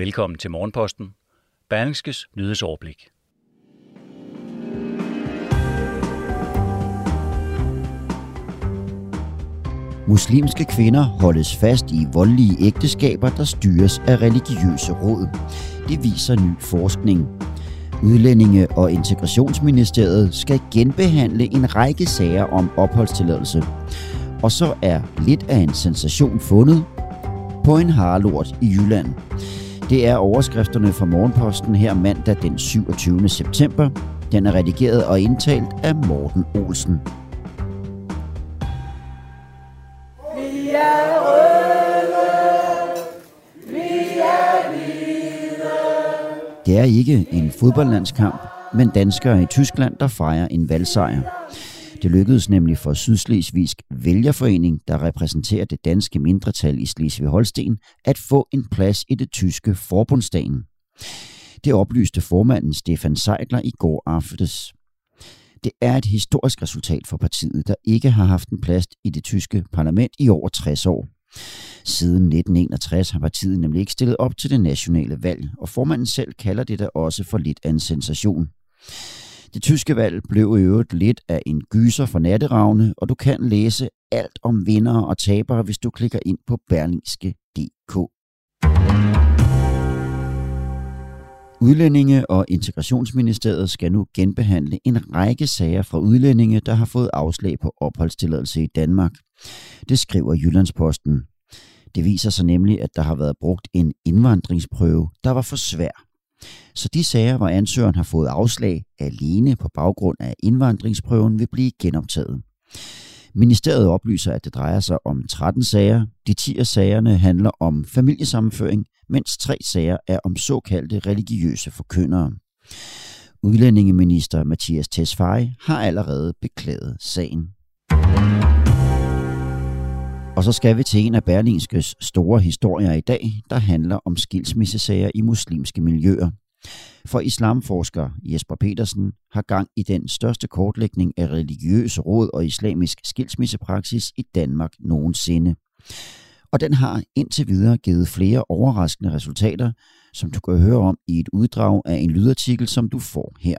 Velkommen til Morgenposten. Berlingskes nyhedsoverblik. Muslimske kvinder holdes fast i voldelige ægteskaber, der styres af religiøse råd. Det viser ny forskning. Udlændinge- og Integrationsministeriet skal genbehandle en række sager om opholdstilladelse. Og så er lidt af en sensation fundet på en harlort i Jylland. Det er overskrifterne fra Morgenposten her mandag den 27. september. Den er redigeret og indtalt af Morten Olsen. Det er ikke en fodboldlandskamp, men danskere i Tyskland, der fejrer en valgsejr. Det lykkedes nemlig for Sydslesvigsk Vælgerforening, der repræsenterer det danske mindretal i Slesvig-Holsten, at få en plads i det tyske forbundsdagen. Det oplyste formanden Stefan Seidler i går aftes. Det er et historisk resultat for partiet, der ikke har haft en plads i det tyske parlament i over 60 år. Siden 1961 har partiet nemlig ikke stillet op til det nationale valg, og formanden selv kalder det da også for lidt af en sensation. Det tyske valg blev i øvrigt lidt af en gyser for natteravne, og du kan læse alt om vinder og tabere, hvis du klikker ind på berlingske.dk. Udlændinge- og Integrationsministeriet skal nu genbehandle en række sager fra udlændinge, der har fået afslag på opholdstilladelse i Danmark. Det skriver Jyllandsposten. Det viser sig nemlig, at der har været brugt en indvandringsprøve, der var for svær. Så de sager, hvor ansøgeren har fået afslag alene på baggrund af indvandringsprøven, vil blive genoptaget. Ministeriet oplyser, at det drejer sig om 13 sager. De 10 af sagerne handler om familiesammenføring, mens tre sager er om såkaldte religiøse forkyndere. Udlændingeminister Mathias Tesfaye har allerede beklaget sagen. Og så skal vi til en af Berlinskes store historier i dag, der handler om skilsmissesager i muslimske miljøer. For islamforsker Jesper Petersen har gang i den største kortlægning af religiøse råd og islamisk skilsmissepraksis i Danmark nogensinde. Og den har indtil videre givet flere overraskende resultater, som du kan høre om i et uddrag af en lydartikel, som du får her.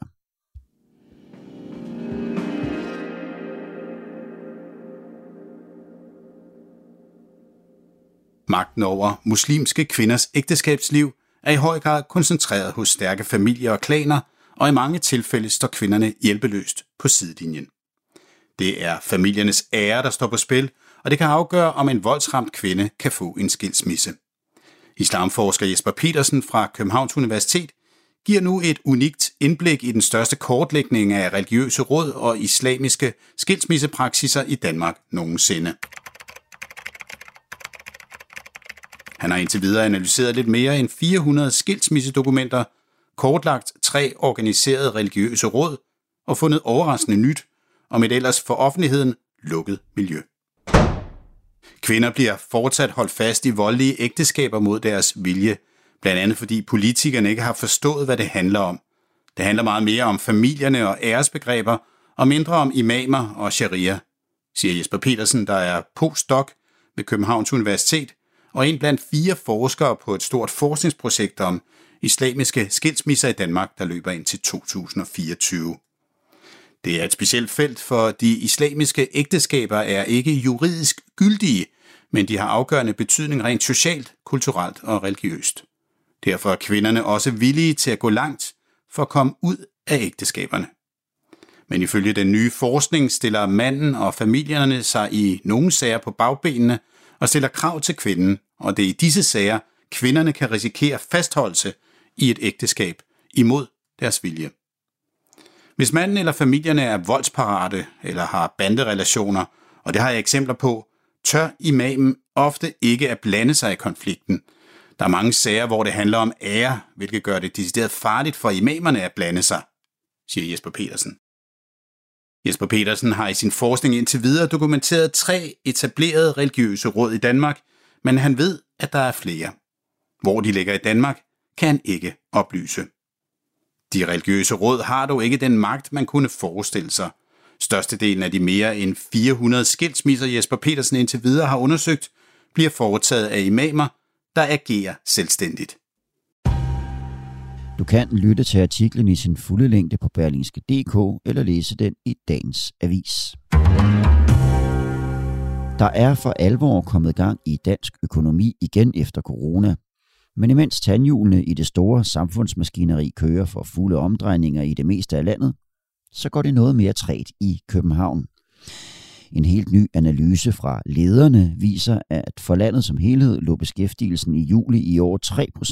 Magten over muslimske kvinders ægteskabsliv er i høj grad koncentreret hos stærke familier og klaner, og i mange tilfælde står kvinderne hjælpeløst på sidelinjen. Det er familiernes ære, der står på spil, og det kan afgøre, om en voldsramt kvinde kan få en skilsmisse. Islamforsker Jesper Petersen fra Københavns Universitet giver nu et unikt indblik i den største kortlægning af religiøse råd og islamiske skilsmissepraksiser i Danmark nogensinde. Han har indtil videre analyseret lidt mere end 400 skilsmissedokumenter, kortlagt tre organiserede religiøse råd og fundet overraskende nyt om et ellers for offentligheden lukket miljø. Kvinder bliver fortsat holdt fast i voldelige ægteskaber mod deres vilje, blandt andet fordi politikerne ikke har forstået, hvad det handler om. Det handler meget mere om familierne og æresbegreber, og mindre om imamer og sharia, siger Jesper Petersen, der er postdoc ved Københavns Universitet og en blandt fire forskere på et stort forskningsprojekt om islamiske skilsmisser i Danmark, der løber ind til 2024. Det er et specielt felt, for de islamiske ægteskaber er ikke juridisk gyldige, men de har afgørende betydning rent socialt, kulturelt og religiøst. Derfor er kvinderne også villige til at gå langt for at komme ud af ægteskaberne. Men ifølge den nye forskning stiller manden og familierne sig i nogle sager på bagbenene og stiller krav til kvinden, og det er i disse sager, kvinderne kan risikere fastholdelse i et ægteskab imod deres vilje. Hvis manden eller familierne er voldsparate eller har banderelationer, og det har jeg eksempler på, tør imamen ofte ikke at blande sig i konflikten. Der er mange sager, hvor det handler om ære, hvilket gør det decideret farligt for imamerne at blande sig, siger Jesper Petersen. Jesper Petersen har i sin forskning indtil videre dokumenteret tre etablerede religiøse råd i Danmark, men han ved, at der er flere. Hvor de ligger i Danmark, kan han ikke oplyse. De religiøse råd har dog ikke den magt, man kunne forestille sig. Størstedelen af de mere end 400 skilsmisser, Jesper Petersen indtil videre har undersøgt, bliver foretaget af imamer, der agerer selvstændigt. Du kan lytte til artiklen i sin fulde længde på berlingske.dk eller læse den i dagens avis. Der er for alvor kommet gang i dansk økonomi igen efter corona. Men imens tandhjulene i det store samfundsmaskineri kører for fulde omdrejninger i det meste af landet, så går det noget mere træt i København. En helt ny analyse fra lederne viser, at for landet som helhed lå beskæftigelsen i juli i år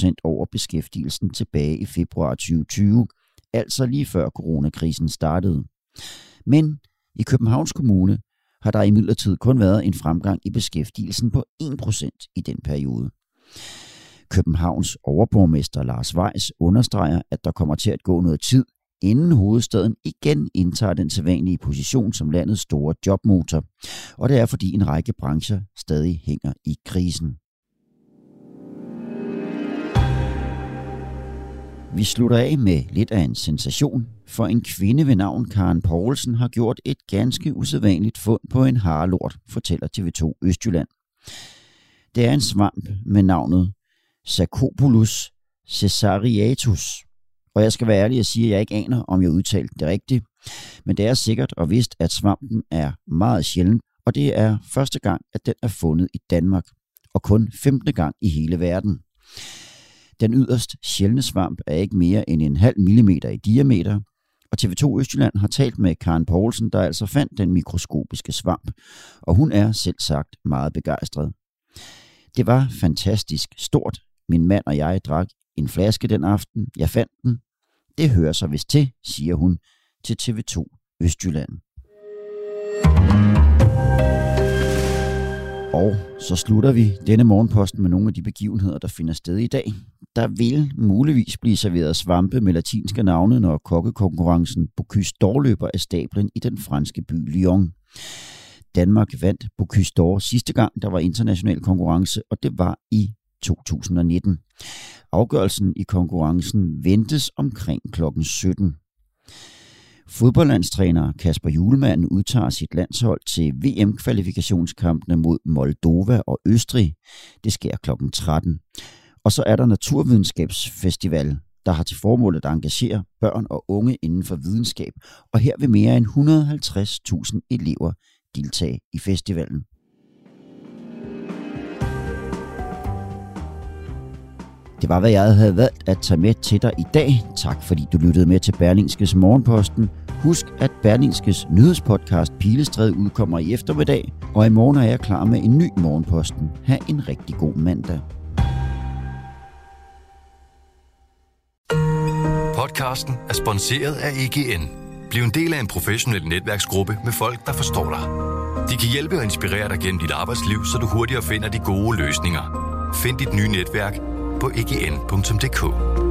3% over beskæftigelsen tilbage i februar 2020, altså lige før coronakrisen startede. Men i Københavns Kommune har der imidlertid kun været en fremgang i beskæftigelsen på 1% i den periode. Københavns overborgmester Lars Weiss understreger, at der kommer til at gå noget tid, inden hovedstaden igen indtager den sædvanlige position som landets store jobmotor. Og det er fordi en række brancher stadig hænger i krisen. Vi slutter af med lidt af en sensation, for en kvinde ved navn Karen Poulsen har gjort et ganske usædvanligt fund på en harlort, fortæller TV2 Østjylland. Det er en svamp med navnet Sacopulus cesariatus, og jeg skal være ærlig og sige, at jeg ikke aner, om jeg udtalte det rigtigt. Men det er sikkert og vist, at svampen er meget sjælden, og det er første gang, at den er fundet i Danmark, og kun 15. gang i hele verden. Den yderst sjældne svamp er ikke mere end en halv millimeter i diameter, og TV2 Østjylland har talt med Karen Poulsen, der altså fandt den mikroskopiske svamp, og hun er selv sagt meget begejstret. Det var fantastisk stort. Min mand og jeg drak en flaske den aften. Jeg fandt den. Det hører sig vist til, siger hun til TV2 Østjylland. Og så slutter vi denne morgenposten med nogle af de begivenheder, der finder sted i dag. Der vil muligvis blive serveret svampe med latinske navne, når kokkekonkurrencen Bocuse d'Or løber af stablen i den franske by Lyon. Danmark vandt Bocuse d'Or sidste gang, der var international konkurrence, og det var i 2019. Afgørelsen i konkurrencen ventes omkring kl. 17. Fodboldlandstræner Kasper Julemand udtager sit landshold til VM-kvalifikationskampene mod Moldova og Østrig. Det sker kl. 13. Og så er der Naturvidenskabsfestival, der har til formål at engagere børn og unge inden for videnskab, og her vil mere end 150.000 elever deltage i festivalen. Det var, hvad jeg havde valgt at tage med til dig i dag. Tak fordi du lyttede med til Berlingskes Morgenposten. Husk, at Berlingskes nyhedspodcast Pilestræde udkommer i eftermiddag, og i morgen er jeg klar med en ny Morgenposten. Ha' en rigtig god mandag. Podcasten er sponsoreret af EGN. Bliv en del af en professionel netværksgruppe med folk, der forstår dig. De kan hjælpe og inspirere dig gennem dit arbejdsliv, så du hurtigere finder de gode løsninger. Find dit nye netværk på egn.dk.